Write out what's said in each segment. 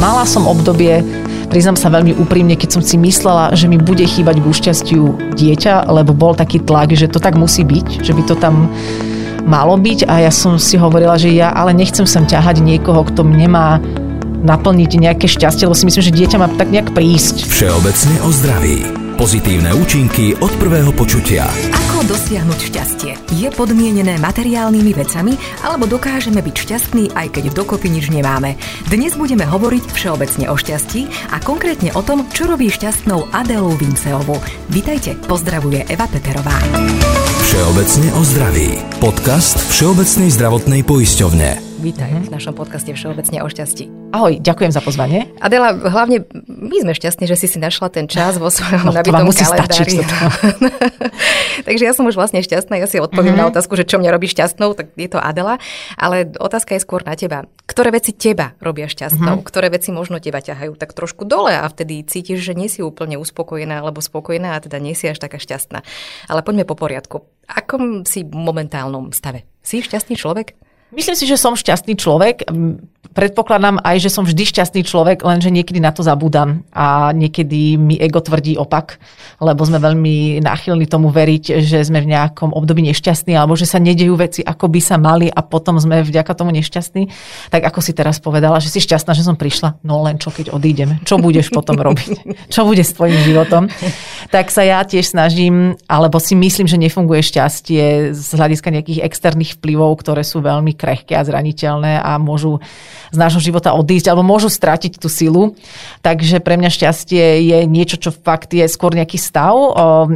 mala som obdobie, priznám sa veľmi úprimne, keď som si myslela, že mi bude chýbať k šťastiu dieťa, lebo bol taký tlak, že to tak musí byť, že by to tam malo byť a ja som si hovorila, že ja ale nechcem sem ťahať niekoho, kto mne má naplniť nejaké šťastie, lebo si myslím, že dieťa má tak nejak prísť. Všeobecne o zdraví. Pozitívne účinky od prvého počutia. Ako dosiahnuť šťastie? Je podmienené materiálnymi vecami, alebo dokážeme byť šťastní, aj keď dokopy nič nemáme? Dnes budeme hovoriť všeobecne o šťastí a konkrétne o tom, čo robí šťastnou Adelu Vinceovu. Vítajte, pozdravuje Eva Peterová. Všeobecne o zdraví. Podcast Všeobecnej zdravotnej poisťovne. Vítaj mm-hmm. v našom podcaste Všeobecne o šťastí. Ahoj, ďakujem za pozvanie. Adela, hlavne my sme šťastní, že si si našla ten čas vo svojom no, nabitom kalendári. Stačiť, Takže ja som už vlastne šťastná, ja si odpoviem mm-hmm. na otázku, že čo mňa robí šťastnou, tak je to Adela. Ale otázka je skôr na teba. Ktoré veci teba robia šťastnou? Mm-hmm. Ktoré veci možno teba ťahajú tak trošku dole a vtedy cítiš, že nie si úplne uspokojená alebo spokojná a teda nie si až taká šťastná. Ale poďme po poriadku. Akom si momentálnom stave? Si šťastný človek? Myslím si, že som šťastný človek. Predpokladám aj, že som vždy šťastný človek, lenže niekedy na to zabúdam a niekedy mi ego tvrdí opak, lebo sme veľmi náchylní tomu veriť, že sme v nejakom období nešťastní alebo že sa nedejú veci, ako by sa mali a potom sme vďaka tomu nešťastní. Tak ako si teraz povedala, že si šťastná, že som prišla, no len čo keď odídeme, čo budeš potom robiť, čo bude s tvojim životom. Tak sa ja tiež snažím, alebo si myslím, že nefunguje šťastie z hľadiska nejakých externých vplyvov, ktoré sú veľmi krehké a zraniteľné a môžu z nášho života odísť alebo môžu stratiť tú silu. Takže pre mňa šťastie je niečo, čo fakt je skôr nejaký stav.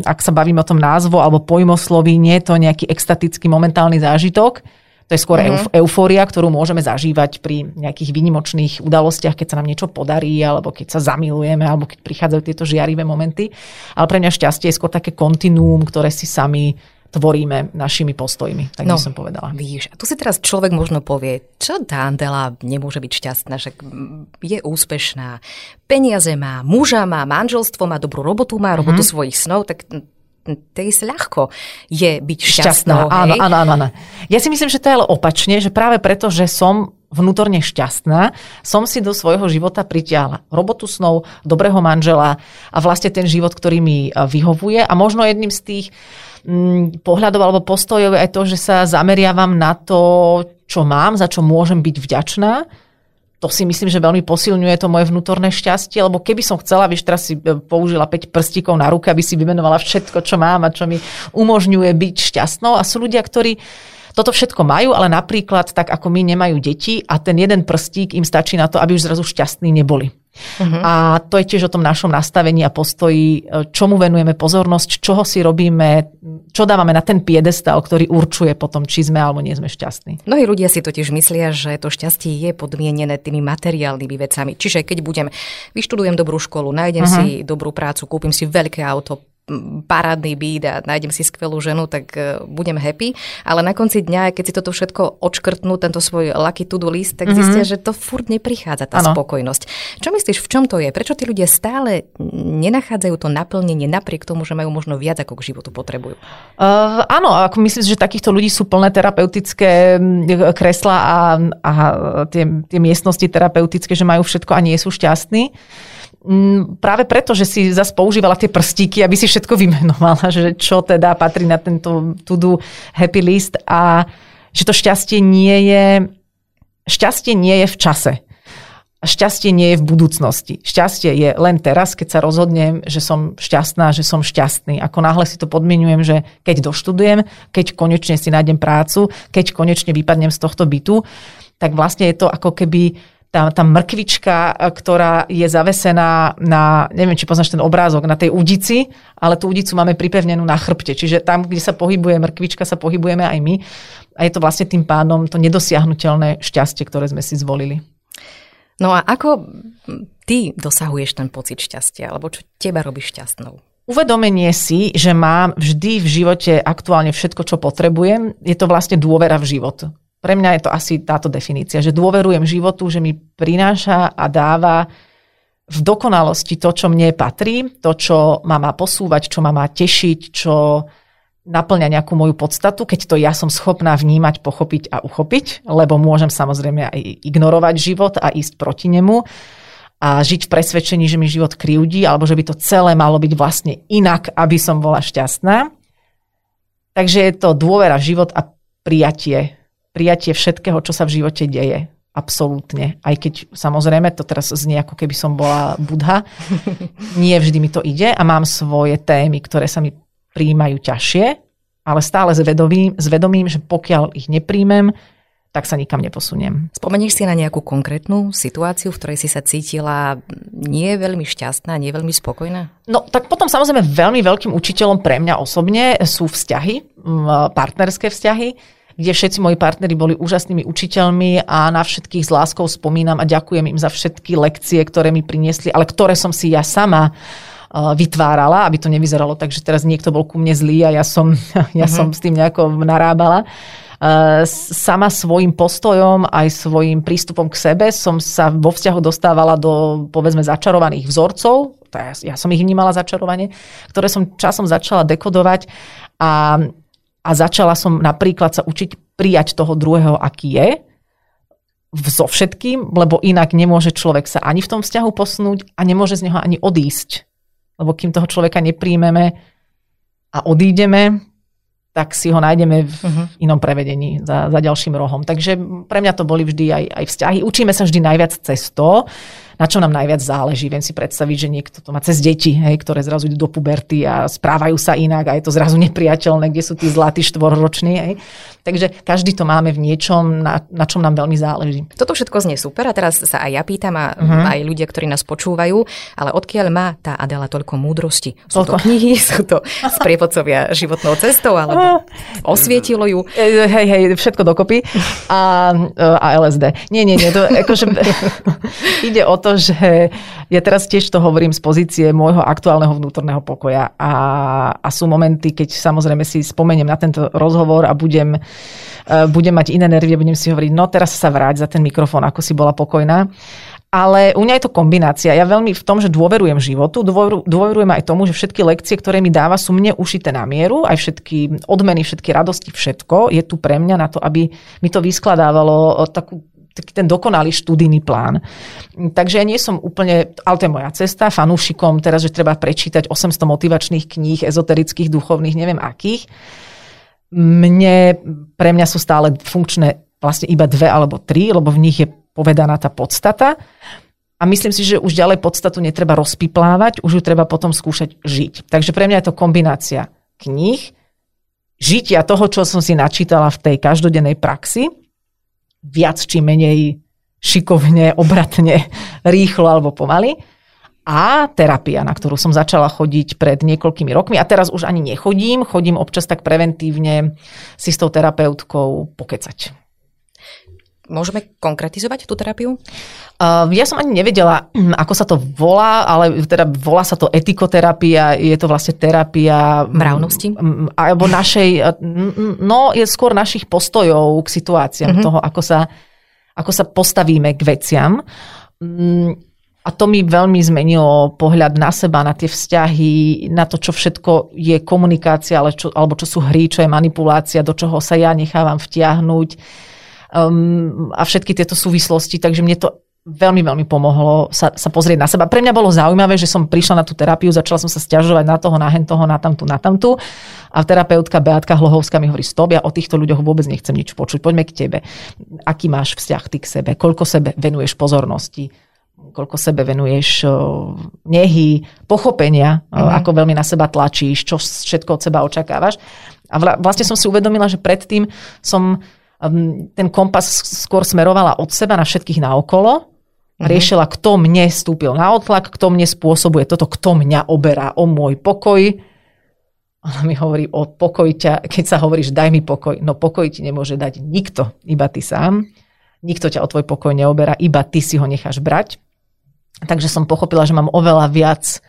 Ak sa bavíme o tom názvu alebo pojmosloví, nie je to nejaký extatický momentálny zážitok. To je skôr mm-hmm. eufória, ktorú môžeme zažívať pri nejakých výnimočných udalostiach, keď sa nám niečo podarí, alebo keď sa zamilujeme, alebo keď prichádzajú tieto žiarivé momenty. Ale pre mňa šťastie je skôr také kontinuum, ktoré si sami tvoríme našimi postojmi, tak no, by som povedala. Vidíš, a tu si teraz človek možno povie, čo tá Andela nemôže byť šťastná, však je úspešná, peniaze má, muža má, manželstvo má, dobrú robotu má, robotu mm-hmm. svojich snov, tak sa ľahko je byť šťastnou. šťastná. Áno, áno, áno, áno. Ja si myslím, že to je ale opačne, že práve preto, že som vnútorne šťastná, som si do svojho života pritiahla robotu snov, dobrého manžela a vlastne ten život, ktorý mi vyhovuje. A možno jedným z tých Mm, pohľadov alebo postojov je aj to, že sa zameriavam na to, čo mám, za čo môžem byť vďačná. To si myslím, že veľmi posilňuje to moje vnútorné šťastie, lebo keby som chcela, vieš, teraz si e, použila 5 prstíkov na ruke, aby si vymenovala všetko, čo mám a čo mi umožňuje byť šťastnou. A sú ľudia, ktorí toto všetko majú, ale napríklad tak ako my nemajú deti a ten jeden prstík im stačí na to, aby už zrazu šťastní neboli. Uh-huh. A to je tiež o tom našom nastavení a postoji, e, čomu venujeme pozornosť, čoho si robíme, čo dávame na ten piedestal, ktorý určuje potom, či sme alebo nie sme šťastní. Mnohí ľudia si totiž myslia, že to šťastie je podmienené tými materiálnymi vecami. Čiže keď budem, vyštudujem dobrú školu, nájdem uh-huh. si dobrú prácu, kúpim si veľké auto, parádny byt a nájdem si skvelú ženu, tak e, budem happy. Ale na konci dňa, keď si toto všetko odškrtnú, tento svoj lucky to-do list, tak mm-hmm. zistia, že to furt neprichádza, tá ano. spokojnosť. Čo myslíš, v čom to je? Prečo tí ľudia stále nenachádzajú to naplnenie napriek tomu, že majú možno viac, ako k životu potrebujú? Uh, áno, ako myslím, že takýchto ľudí sú plné terapeutické kresla a, a tie, tie miestnosti terapeutické, že majú všetko a nie sú šťastní. Mm, práve preto, že si zase používala tie prstíky, aby si všetko vymenovala, že čo teda patrí na tento to-do happy list a že to šťastie nie je, šťastie nie je v čase. Šťastie nie je v budúcnosti. Šťastie je len teraz, keď sa rozhodnem, že som šťastná, že som šťastný. Ako náhle si to podmienujem, že keď doštudujem, keď konečne si nájdem prácu, keď konečne vypadnem z tohto bytu, tak vlastne je to ako keby tá, tá mrkvička, e, ktorá je zavesená na, neviem, či poznáš ten obrázok, na tej udici, ale tú udicu máme pripevnenú na chrbte. Čiže tam, kde sa pohybuje mrkvička, sa pohybujeme aj my. A je to vlastne tým pádom to nedosiahnutelné šťastie, ktoré sme si zvolili. No a ako ty dosahuješ ten pocit šťastia, alebo čo teba robí šťastnou? Uvedomenie si, že mám vždy v živote aktuálne všetko, čo potrebujem, je to vlastne dôvera v život. Pre mňa je to asi táto definícia, že dôverujem životu, že mi prináša a dáva v dokonalosti to, čo mne patrí, to, čo ma má posúvať, čo ma má tešiť, čo naplňa nejakú moju podstatu, keď to ja som schopná vnímať, pochopiť a uchopiť, lebo môžem samozrejme aj ignorovať život a ísť proti nemu. a žiť v presvedčení, že mi život kryudí, alebo že by to celé malo byť vlastne inak, aby som bola šťastná. Takže je to dôvera život a prijatie. Prijatie všetkého, čo sa v živote deje. Absolútne. Aj keď samozrejme, to teraz znie ako keby som bola budha. Nie vždy mi to ide a mám svoje témy, ktoré sa mi príjmajú ťažšie, ale stále s vedomím, s vedomím že pokiaľ ich nepríjmem, tak sa nikam neposuniem. Spomenieš si na nejakú konkrétnu situáciu, v ktorej si sa cítila nie veľmi šťastná, nie veľmi spokojná? No tak potom samozrejme veľmi veľkým učiteľom pre mňa osobne sú vzťahy, partnerské vzťahy, kde všetci moji partneri boli úžasnými učiteľmi a na všetkých s láskou spomínam a ďakujem im za všetky lekcie, ktoré mi priniesli, ale ktoré som si ja sama vytvárala, aby to nevyzeralo tak, že teraz niekto bol ku mne zlý a ja som, ja uh-huh. som s tým nejako narábala. Eh, sama svojim postojom aj svojim prístupom k sebe som sa vo vzťahu dostávala do povedzme začarovaných vzorcov, ja, ja som ich vnímala začarovanie, ktoré som časom začala dekodovať a, a začala som napríklad sa učiť prijať toho druhého, aký je, so všetkým, lebo inak nemôže človek sa ani v tom vzťahu posnúť a nemôže z neho ani odísť. Lebo kým toho človeka nepríjmeme a odídeme, tak si ho nájdeme v uh-huh. inom prevedení za, za ďalším rohom. Takže pre mňa to boli vždy aj, aj vzťahy. Učíme sa vždy najviac cez to, na čo nám najviac záleží. Viem si predstaviť, že niekto to má cez deti, hej, ktoré zrazu idú do puberty a správajú sa inak a je to zrazu nepriateľné, kde sú tí zlatí štvorroční. Hej. Takže každý to máme v niečom, na, na čom nám veľmi záleží. Toto všetko znie super a teraz sa aj ja pýtam a uh-huh. aj ľudia, ktorí nás počúvajú, ale odkiaľ má tá Adela toľko múdrosti? Sú to knihy, sú to sprievodcovia životnou cestou, alebo osvietilo ju? Hej, hej, všetko dokopy a, a LSD. Nie, nie, nie, to akože ide o to, že ja teraz tiež to hovorím z pozície môjho aktuálneho vnútorného pokoja a, a sú momenty, keď samozrejme si spomeniem na tento rozhovor a budem Eh, budem mať iné nervy a budem si hovoriť, no teraz sa vráť za ten mikrofón, ako si bola pokojná. Ale u mňa je to kombinácia. Ja veľmi v tom, že dôverujem životu, dôverujem aj tomu, že všetky lekcie, ktoré mi dáva, sú mne ušité na mieru, aj všetky odmeny, všetky radosti, všetko je tu pre mňa na to, aby mi to vyskladávalo eh, takú taký ten dokonalý študijný plán. Takže ja nie som úplne, ale to je moja cesta, fanúšikom teraz, že treba prečítať 800 motivačných kníh, ezoterických, duchovných, neviem akých mne, pre mňa sú stále funkčné vlastne iba dve alebo tri, lebo v nich je povedaná tá podstata. A myslím si, že už ďalej podstatu netreba rozpiplávať, už ju treba potom skúšať žiť. Takže pre mňa je to kombinácia kníh, žitia toho, čo som si načítala v tej každodennej praxi, viac či menej šikovne, obratne, rýchlo alebo pomaly. A terapia, na ktorú som začala chodiť pred niekoľkými rokmi. A teraz už ani nechodím, chodím občas tak preventívne si s tou terapeutkou pokecať. Môžeme konkretizovať tú terapiu? Uh, ja som ani nevedela, ako sa to volá, ale teda volá sa to etikoterapia, je to vlastne terapia... Mravnosti? Alebo našej, no je skôr našich postojov k situáciám, uh-huh. toho, ako sa, ako sa postavíme k veciam. A to mi veľmi zmenilo pohľad na seba, na tie vzťahy, na to, čo všetko je komunikácia, ale čo, alebo čo sú hry, čo je manipulácia, do čoho sa ja nechávam vtiahnuť um, a všetky tieto súvislosti. Takže mne to veľmi, veľmi pomohlo sa, sa pozrieť na seba. Pre mňa bolo zaujímavé, že som prišla na tú terapiu, začala som sa stiažovať na toho, na hen toho, na tamtu, na tamtu. A terapeutka Beatka Hlohovská mi hovorí, stop, ja o týchto ľuďoch vôbec nechcem nič počuť. Poďme k tebe. Aký máš vzťah ty k sebe? Koľko sebe venuješ pozornosti? koľko sebe venuješ nehy, pochopenia, mm-hmm. ako veľmi na seba tlačíš, čo všetko od seba očakávaš. A vlastne som si uvedomila, že predtým som ten kompas skôr smerovala od seba na všetkých naokolo, mm-hmm. riešila, kto mne stúpil na otlak, kto mne spôsobuje toto, kto mňa oberá o môj pokoj. Ona mi hovorí o pokoj ťa, keď sa hovoríš daj mi pokoj, no pokoj ti nemôže dať nikto, iba ty sám. Nikto ťa o tvoj pokoj neoberá, iba ty si ho necháš brať. Takže som pochopila, že mám oveľa viac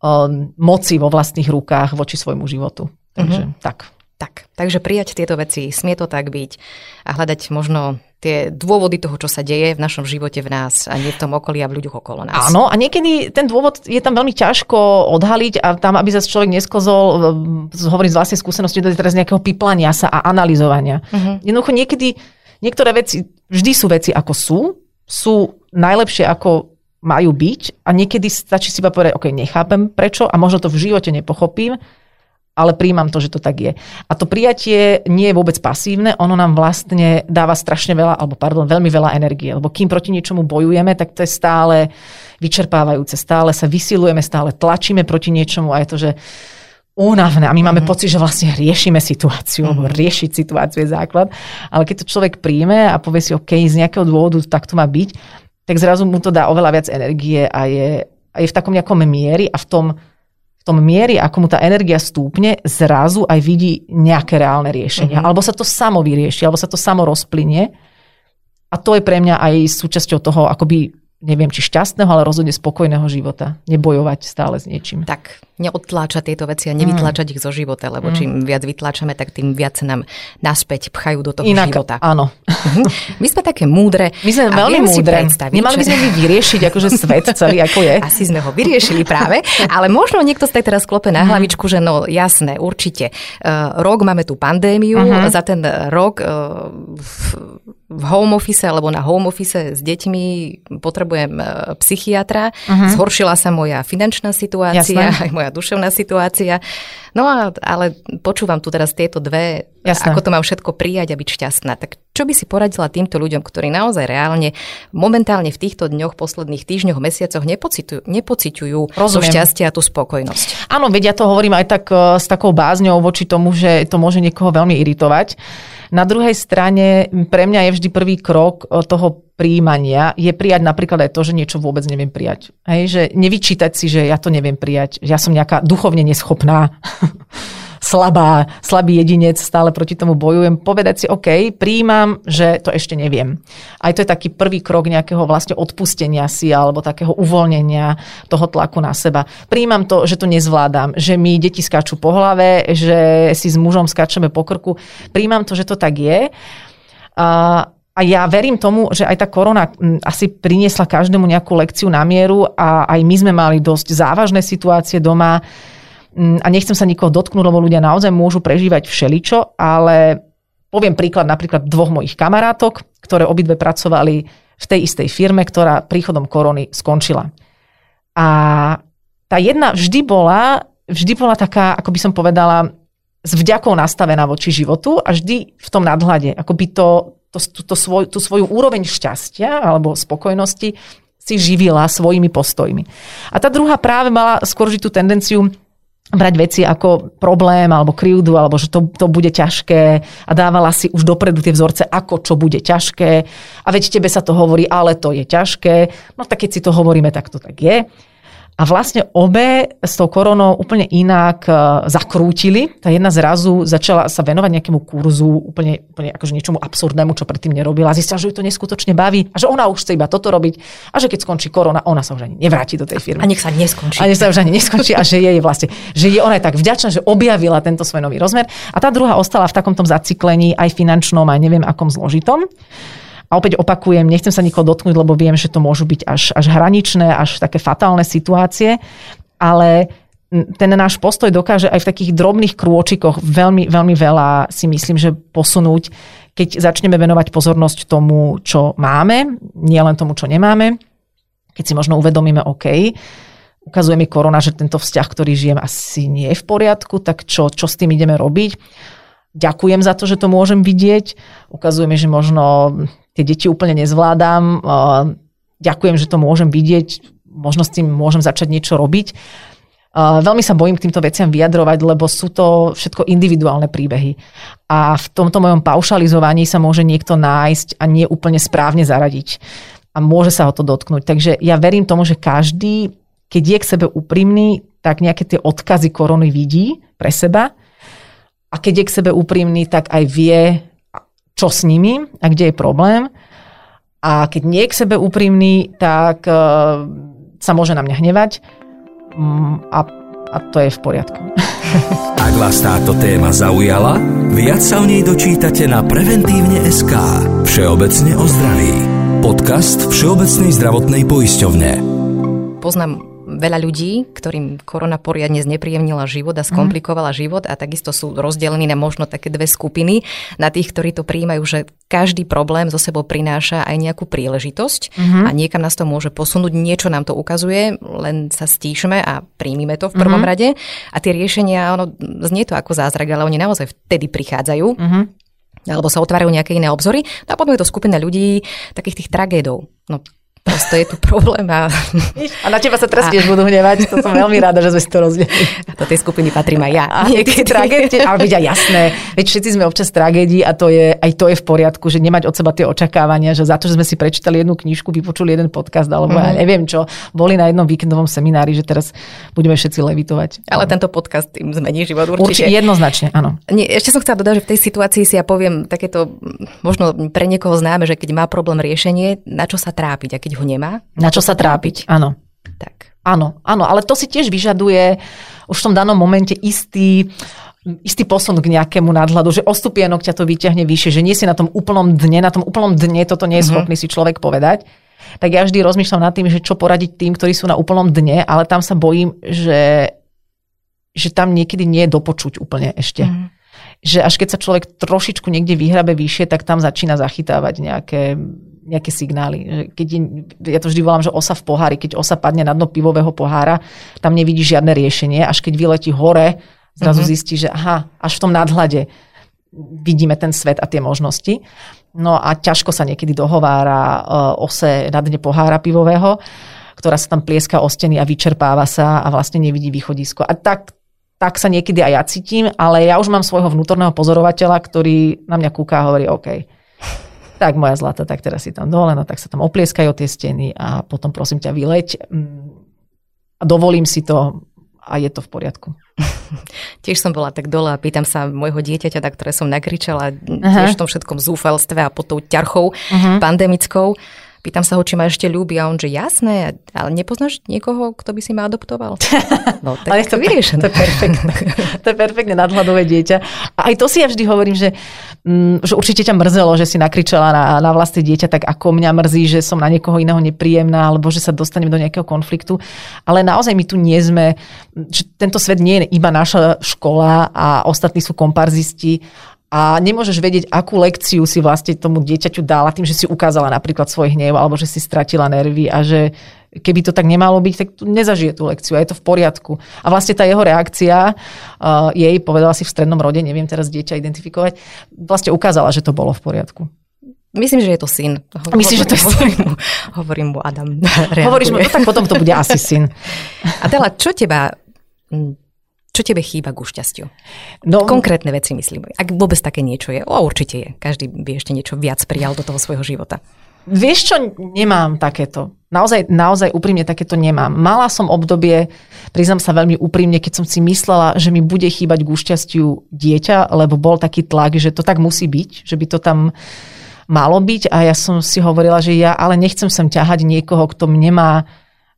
um, moci vo vlastných rukách voči svojmu životu. Takže mm-hmm. tak. Tak, takže prijať tieto veci, smie to tak byť a hľadať možno tie dôvody toho, čo sa deje v našom živote v nás a nie v tom okolí a v ľuďoch okolo nás. Áno, a niekedy ten dôvod je tam veľmi ťažko odhaliť a tam, aby sa človek neskozol, um, hovorím z vlastnej skúsenosti, do teraz nejakého piplania sa a analyzovania. Uh-huh. Jednoducho niekedy, niektoré veci, vždy sú veci ako sú, sú najlepšie ako majú byť a niekedy stačí si iba povedať, OK, nechápem prečo a možno to v živote nepochopím, ale príjmam to, že to tak je. A to prijatie nie je vôbec pasívne, ono nám vlastne dáva strašne veľa, alebo pardon, veľmi veľa energie, lebo kým proti niečomu bojujeme, tak to je stále vyčerpávajúce, stále sa vysilujeme, stále tlačíme proti niečomu a je to, že únavné a my máme mm-hmm. pocit, že vlastne riešime situáciu, mm-hmm. lebo riešiť situáciu je základ, ale keď to človek príjme a povie si, OK, z nejakého dôvodu tak to má byť, tak zrazu mu to dá oveľa viac energie a je, a je v takom nejakom miery a v tom, tom miery, ako mu tá energia stúpne, zrazu aj vidí nejaké reálne riešenia. Mm-hmm. Alebo sa to samo vyrieši, alebo sa to samo rozplynie. A to je pre mňa aj súčasťou toho akoby neviem, či šťastného, ale rozhodne spokojného života. Nebojovať stále s niečím. Tak, neodtláčať tieto veci a nevytláčať mm. ich zo života, lebo mm. čím viac vytláčame, tak tým viac nám naspäť pchajú do toho Inak, života. áno. Mhm. My sme také múdre. My sme veľmi múdre. Nemali by sme vy vyriešiť akože svet celý, ako je. Asi sme ho vyriešili práve, ale možno niekto tak teraz klope na mhm. hlavičku, že no jasné, určite. Uh, rok máme tú pandémiu, uh-huh. za ten rok uh, v home office alebo na home office s deťmi potrebujem e, psychiatra. Uh-huh. Zhoršila sa moja finančná situácia, Jasné. aj moja duševná situácia. No a, ale počúvam tu teraz tieto dve, Jasné. ako to mám všetko prijať a byť šťastná. Tak čo by si poradila týmto ľuďom, ktorí naozaj reálne momentálne v týchto dňoch, posledných týždňoch, mesiacoch nepociťujú, nepociťujú to šťastie a tú spokojnosť? Áno, vedia to hovorím aj tak e, s takou bázňou voči tomu, že to môže niekoho veľmi iritovať. Na druhej strane pre mňa je vždy prvý krok eh, toho príjmania je prijať napríklad aj to, že niečo vôbec neviem prijať. Hej, že nevyčítať si, že ja to neviem prijať, že ja som nejaká duchovne neschopná. slabá, slabý jedinec, stále proti tomu bojujem, povedať si, OK, príjmam, že to ešte neviem. Aj to je taký prvý krok nejakého vlastne odpustenia si alebo takého uvoľnenia toho tlaku na seba. Príjmam to, že to nezvládam, že mi deti skáču po hlave, že si s mužom skáčeme po krku. Príjmam to, že to tak je. A, a ja verím tomu, že aj tá korona asi priniesla každému nejakú lekciu na mieru a aj my sme mali dosť závažné situácie doma, Mm, a nechcem sa nikoho dotknúť, lebo ľudia naozaj môžu prežívať všeličo, ale poviem príklad napríklad dvoch mojich kamarátok, ktoré obidve pracovali v tej istej firme, ktorá príchodom korony skončila. A tá jedna vždy bola, vždy bola taká, ako by som povedala, s vďakou nastavená voči životu a vždy v tom nadhľade, ako by to, to, to, to svoj, tú svoju úroveň šťastia alebo spokojnosti si živila svojimi postojmi. A tá druhá práve mala skôr tú tendenciu brať veci ako problém alebo krivdu, alebo že to, to bude ťažké a dávala si už dopredu tie vzorce, ako čo bude ťažké. A veď tebe sa to hovorí, ale to je ťažké. No tak keď si to hovoríme, tak to tak je. A vlastne obe s tou koronou úplne inak e, zakrútili. Tá jedna zrazu začala sa venovať nejakému kurzu, úplne, úplne akože niečomu absurdnému, čo predtým nerobila. Zistila, že ju to neskutočne baví a že ona už chce iba toto robiť a že keď skončí korona, ona sa už ani nevráti do tej firmy. A nech sa neskončí. A nech sa už ani neskončí a že je vlastne, že je ona je tak vďačná, že objavila tento svoj nový rozmer. A tá druhá ostala v takomto zaciklení aj finančnom, aj neviem akom zložitom. A opäť opakujem, nechcem sa nikoho dotknúť, lebo viem, že to môžu byť až, až hraničné, až také fatálne situácie, ale ten náš postoj dokáže aj v takých drobných krôčikoch veľmi, veľmi veľa si myslím, že posunúť, keď začneme venovať pozornosť tomu, čo máme, nielen tomu, čo nemáme. Keď si možno uvedomíme, OK, ukazuje mi korona, že tento vzťah, ktorý žijem, asi nie je v poriadku, tak čo, čo s tým ideme robiť? Ďakujem za to, že to môžem vidieť. Ukazuje mi, že možno tie deti úplne nezvládam. Ďakujem, že to môžem vidieť, možno s tým môžem začať niečo robiť. Veľmi sa bojím k týmto veciam vyjadrovať, lebo sú to všetko individuálne príbehy. A v tomto mojom paušalizovaní sa môže niekto nájsť a nie úplne správne zaradiť. A môže sa ho to dotknúť. Takže ja verím tomu, že každý, keď je k sebe úprimný, tak nejaké tie odkazy korony vidí pre seba. A keď je k sebe úprimný, tak aj vie, čo s nimi a kde je problém. A keď nie je k sebe úprimný, tak uh, sa môže na mňa hnevať um, a, a to je v poriadku. Ak vás táto téma zaujala, viac sa o nej dočítate na Preventívne SK. Všeobecne o zdraví. Podcast Všeobecnej zdravotnej poisťovne. Poznám veľa ľudí, ktorým korona poriadne znepríjemnila život a skomplikovala mm. život a takisto sú rozdelení na možno také dve skupiny, na tých, ktorí to príjmajú, že každý problém zo sebou prináša aj nejakú príležitosť mm-hmm. a niekam nás to môže posunúť, niečo nám to ukazuje, len sa stíšme a príjmime to v prvom mm-hmm. rade. A tie riešenia, ono, znie to ako zázrak, ale oni naozaj vtedy prichádzajú. Mm-hmm alebo sa otvárajú nejaké iné obzory. No a potom je to skupina ľudí, takých tých tragédov. No, Prosto je tu problém. A, a na teba sa teraz tiež budú hnevať, to som veľmi rada, že sme si to rozdelili. Do tej skupiny patrím aj ja. A niekedy tragédie, ale byť aj jasné, veď všetci sme občas tragédii a to je, aj to je v poriadku, že nemať od seba tie očakávania, že za to, že sme si prečítali jednu knižku, vypočuli jeden podcast, alebo mm. ja mhm. neviem čo, boli na jednom víkendovom seminári, že teraz budeme všetci levitovať. Ale tento podcast im zmení život určite. Určite jednoznačne, áno. Nie, ešte som chcela dodať, že v tej situácii si ja poviem takéto, možno pre niekoho známe, že keď má problém riešenie, na čo sa trápiť a keď ho nemá. Na čo sa trápiť, áno. Tak. Áno, áno, ale to si tiež vyžaduje už v tom danom momente istý, istý posun k nejakému nadhľadu, že o stupienok ťa to vyťahne vyššie, že nie si na tom úplnom dne, na tom úplnom dne toto nie je mhm. schopný mm-hmm. si človek povedať. Tak ja vždy rozmýšľam nad tým, že čo poradiť tým, ktorí sú na úplnom dne, ale tam sa bojím, že, že tam niekedy nie je dopočuť úplne ešte. Mm že až keď sa človek trošičku niekde vyhrabe vyššie, tak tam začína zachytávať nejaké, nejaké signály. Keď je, ja to vždy volám, že osa v pohári, keď osa padne na dno pivového pohára, tam nevidí žiadne riešenie, až keď vyletí hore, zrazu mm-hmm. zistí, že aha, až v tom nadhľade vidíme ten svet a tie možnosti. No a ťažko sa niekedy dohovára uh, ose na dne pohára pivového, ktorá sa tam plieska o steny a vyčerpáva sa a vlastne nevidí východisko. A tak tak sa niekedy aj ja cítim, ale ja už mám svojho vnútorného pozorovateľa, ktorý na mňa kúka a hovorí OK. Tak moja zlata, tak teraz si tam dole, no tak sa tam oplieskajú tie steny a potom prosím ťa vyleď mm, a dovolím si to a je to v poriadku. Tiež som bola tak dole a pýtam sa môjho dieťaťa, na ktoré som nakričala tiež v tom všetkom zúfalstve a pod tou ťarchou uh-huh. pandemickou Pýtam sa ho, či ma ešte ľúbi a on, že jasné, ale nepoznáš niekoho, kto by si ma adoptoval? No, tak ale to, vyriešené. To je perfektné. to je perfektné nadhľadové dieťa. A aj to si ja vždy hovorím, že, mm, že určite ťa mrzelo, že si nakričala na, na vlastné dieťa, tak ako mňa mrzí, že som na niekoho iného nepríjemná, alebo že sa dostanem do nejakého konfliktu. Ale naozaj my tu nie sme, že tento svet nie je iba naša škola a ostatní sú komparzisti a nemôžeš vedieť, akú lekciu si vlastne tomu dieťaťu dala tým, že si ukázala napríklad svoj hnev alebo že si stratila nervy a že keby to tak nemalo byť, tak nezažije tú lekciu a je to v poriadku. A vlastne tá jeho reakcia, uh, jej, povedala si v strednom rode, neviem teraz dieťa identifikovať, vlastne ukázala, že to bolo v poriadku. Myslím, že je to syn. Myslíš, že to je hovorím mu, hovorím mu Adam. Hovoríš mu, no tak potom to bude asi syn. Adela, čo teba čo tebe chýba ku šťastiu? No, Konkrétne veci myslím. Ak vôbec také niečo je. O, určite je. Každý by ešte niečo viac prijal do toho svojho života. Vieš čo, nemám takéto. Naozaj, naozaj úprimne takéto nemám. Mala som obdobie, priznám sa veľmi úprimne, keď som si myslela, že mi bude chýbať ku šťastiu dieťa, lebo bol taký tlak, že to tak musí byť, že by to tam malo byť a ja som si hovorila, že ja ale nechcem sem ťahať niekoho, kto mne má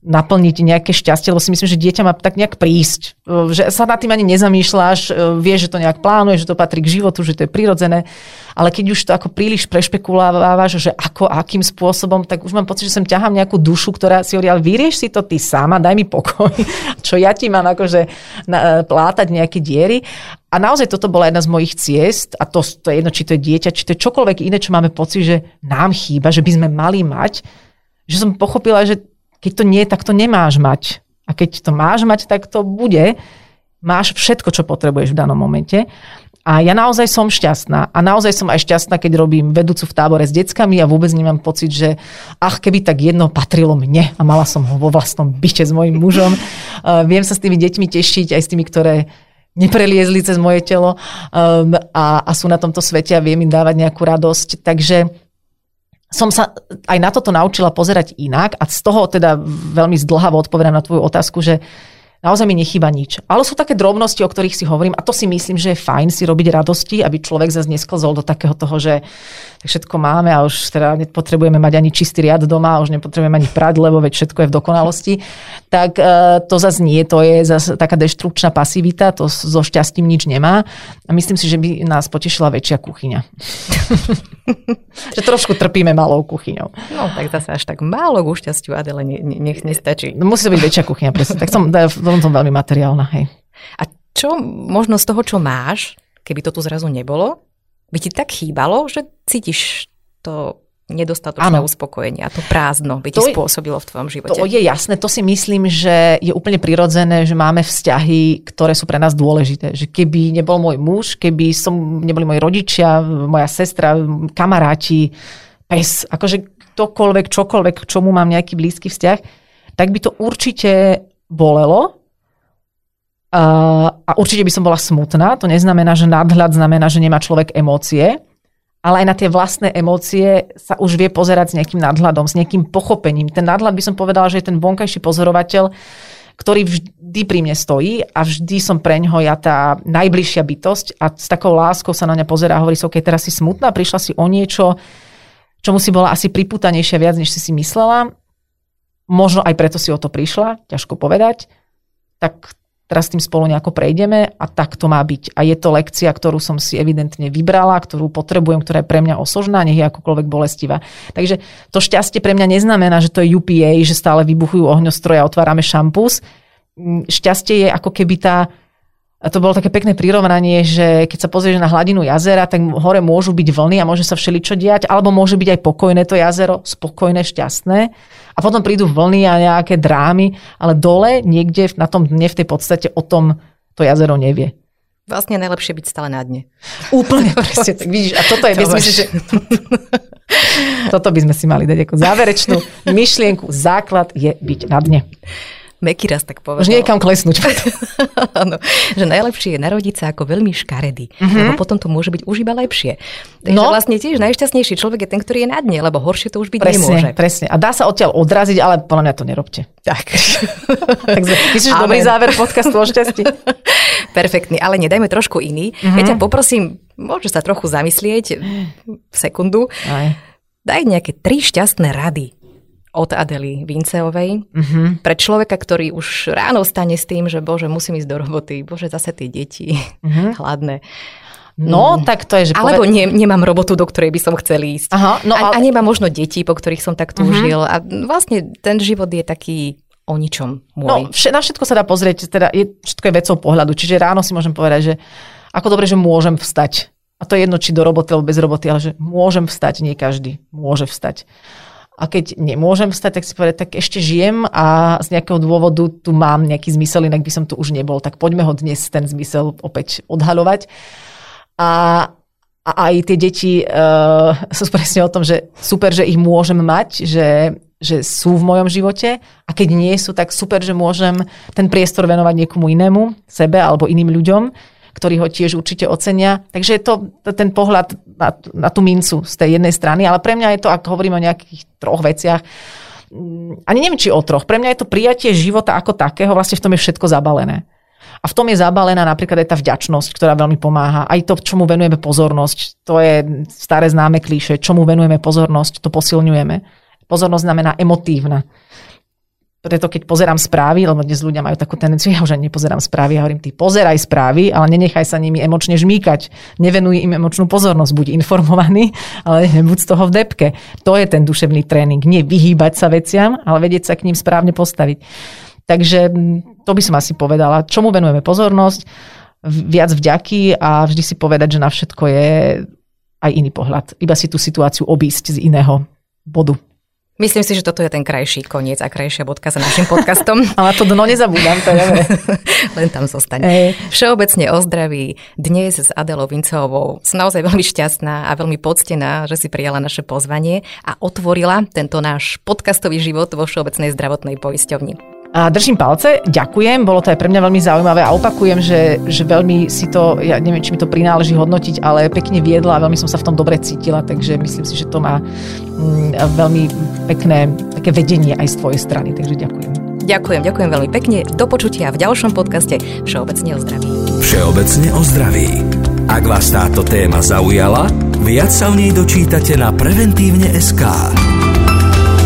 naplniť nejaké šťastie, lebo si myslím, že dieťa má tak nejak prísť. E, že sa nad tým ani nezamýšľaš, e, vieš, že to nejak plánuje, že to patrí k životu, že to je prirodzené, ale keď už to ako príliš prešpekulávaš, že ako, akým spôsobom, tak už mám pocit, že sem ťahám nejakú dušu, ktorá si hovorí, ale vyrieš si to ty sama, daj mi pokoj, čo ja ti mám akože plátať nejaké diery. A naozaj toto bola jedna z mojich ciest, a to, to je jedno, či to je dieťa, či to je čokoľvek iné, čo máme pocit, že nám chýba, že by sme mali mať, že som pochopila, že keď to nie, tak to nemáš mať. A keď to máš mať, tak to bude. Máš všetko, čo potrebuješ v danom momente. A ja naozaj som šťastná. A naozaj som aj šťastná, keď robím vedúcu v tábore s deckami a vôbec nemám pocit, že ach, keby tak jedno patrilo mne a mala som ho vo vlastnom byte s mojim mužom. Uh, viem sa s tými deťmi tešiť, aj s tými, ktoré nepreliezli cez moje telo um, a, a sú na tomto svete a viem im dávať nejakú radosť. Takže som sa aj na toto naučila pozerať inak a z toho teda veľmi zdlhavo odpovedám na tvoju otázku, že Naozaj mi nechýba nič. Ale sú také drobnosti, o ktorých si hovorím a to si myslím, že je fajn si robiť radosti, aby človek zase nesklzol do takého toho, že všetko máme a už teda nepotrebujeme mať ani čistý riad doma, už nepotrebujeme ani prať, lebo veď všetko je v dokonalosti. Tak e, to zase nie, to je zase taká deštrukčná pasivita, to so šťastím nič nemá. A myslím si, že by nás potešila väčšia kuchyňa. že trošku trpíme malou kuchyňou. No tak zase až tak málo ku šťastiu Adele nech nestačí. Musí byť väčšia kuchyňa, presne. Tak som, som, som veľmi materiálna, hej. A čo možno z toho, čo máš, keby to tu zrazu nebolo, by ti tak chýbalo, že cítiš to nedostatočné ano. uspokojenie a to prázdno by ti to spôsobilo v tvojom živote. To je jasné, to si myslím, že je úplne prirodzené, že máme vzťahy, ktoré sú pre nás dôležité. Že keby nebol môj muž, keby som, neboli moji rodičia, moja sestra, kamaráti, pes, akože ktokoľvek, čokoľvek, k čomu mám nejaký blízky vzťah, tak by to určite bolelo a určite by som bola smutná. To neznamená, že nadhľad znamená, že nemá človek emócie, ale aj na tie vlastné emócie sa už vie pozerať s nejakým nadhľadom, s nejakým pochopením. Ten nadhľad by som povedala, že je ten vonkajší pozorovateľ, ktorý vždy pri mne stojí a vždy som pre ňoho ja tá najbližšia bytosť a s takou láskou sa na mňa pozerá a hovorí si, ok, teraz si smutná, prišla si o niečo, čomu si bola asi priputanejšia viac, než si si myslela. Možno aj preto si o to prišla, ťažko povedať. Tak teraz s tým spolu nejako prejdeme a tak to má byť. A je to lekcia, ktorú som si evidentne vybrala, ktorú potrebujem, ktorá je pre mňa osožná, nech je akokoľvek bolestivá. Takže to šťastie pre mňa neznamená, že to je UPA, že stále vybuchujú ohňostroje a otvárame šampus. Mm, šťastie je ako keby tá a to bolo také pekné prirovnanie, že keď sa pozrieš na hladinu jazera, tak hore môžu byť vlny a môže sa všeličo diať, alebo môže byť aj pokojné to jazero, spokojné, šťastné. A potom prídu vlny a nejaké drámy, ale dole, niekde na tom dne v tej podstate o tom to jazero nevie. Vlastne najlepšie byť stále na dne. Úplne presne. Tak vidíš, a toto je, to myslím, že... toto by sme si mali dať ako záverečnú myšlienku. Základ je byť na dne. Meky raz tak povedal. Už niekam klesnúť. Áno, že najlepšie je narodiť sa ako veľmi škaredý, mm-hmm. lebo potom to môže byť už iba lepšie. Takže no. vlastne tiež najšťastnejší človek je ten, ktorý je na dne, lebo horšie to už byť presne, nemôže. Presne, a dá sa odtiaľ odraziť, ale podľa mňa to nerobte. Tak. Takže myslíš, že dobrý záver podcastu o šťastí? Perfektný, ale nedajme trošku iný. Mm-hmm. Ja ťa poprosím, môže sa trochu zamyslieť sekundu. Aj. Daj nejaké tri šťastné rady od Adely Vinceovej. Uh-huh. Pre človeka, ktorý už ráno stane s tým, že bože, musím ísť do roboty, bože, zase tie deti, uh-huh. hladné. No, mm. tak to je, že... Alebo poved... ne, nemám robotu, do ktorej by som chcel ísť. Aha, no, a, ale... a nemám možno deti, po ktorých som tak túžil. Uh-huh. A vlastne ten život je taký o ničom môj. No, vš- na všetko sa dá pozrieť, teda je, všetko je vecou pohľadu. Čiže ráno si môžem povedať, že ako dobre, že môžem vstať. A to je jedno, či do roboty alebo bez roboty, ale že môžem vstať, nie každý môže vstať. A keď nemôžem vstať, tak si povedať, tak ešte žijem a z nejakého dôvodu tu mám nejaký zmysel, inak by som tu už nebol. Tak poďme ho dnes ten zmysel opäť odhaľovať. A, a aj tie deti uh, sú presne o tom, že super, že ich môžem mať, že, že sú v mojom živote a keď nie sú, tak super, že môžem ten priestor venovať niekomu inému, sebe alebo iným ľuďom ktorí ho tiež určite ocenia. Takže je to ten pohľad na, na tú mincu z tej jednej strany, ale pre mňa je to, ak hovoríme o nejakých troch veciach, mm, ani neviem, či o troch. Pre mňa je to prijatie života ako takého, vlastne v tom je všetko zabalené. A v tom je zabalená napríklad aj tá vďačnosť, ktorá veľmi pomáha. Aj to, čomu venujeme pozornosť, to je staré známe klíše, čomu venujeme pozornosť, to posilňujeme. Pozornosť znamená emotívna preto keď pozerám správy, lebo dnes ľudia majú takú tendenciu, ja už ani nepozerám správy, ja hovorím, ty pozeraj správy, ale nenechaj sa nimi emočne žmýkať. Nevenuj im emočnú pozornosť, buď informovaný, ale nebuď z toho v depke. To je ten duševný tréning. Nie vyhýbať sa veciam, ale vedieť sa k ním správne postaviť. Takže to by som asi povedala. Čomu venujeme pozornosť, viac vďaky a vždy si povedať, že na všetko je aj iný pohľad. Iba si tú situáciu obísť z iného bodu. Myslím si, že toto je ten krajší koniec a krajšia bodka za našim podcastom. Ale to dno nezabúdam, to je Len tam zostane. Ej. Všeobecne o zdraví. Dnes s Adelou Vincovou som naozaj veľmi šťastná a veľmi poctená, že si prijala naše pozvanie a otvorila tento náš podcastový život vo Všeobecnej zdravotnej poisťovni. A držím palce, ďakujem, bolo to aj pre mňa veľmi zaujímavé a opakujem, že, že veľmi si to, ja neviem, či mi to prináleží hodnotiť, ale pekne viedla a veľmi som sa v tom dobre cítila, takže myslím si, že to má mm, veľmi pekné také vedenie aj z tvojej strany, takže ďakujem. Ďakujem, ďakujem veľmi pekne. Do počutia v ďalšom podcaste Všeobecne o zdraví. Všeobecne o zdraví. Ak vás táto téma zaujala, viac sa o nej dočítate na preventívne SK.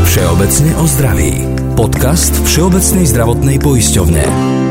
Všeobecne o zdraví. Podcast Všeobecnej zdravotnej poisťovne.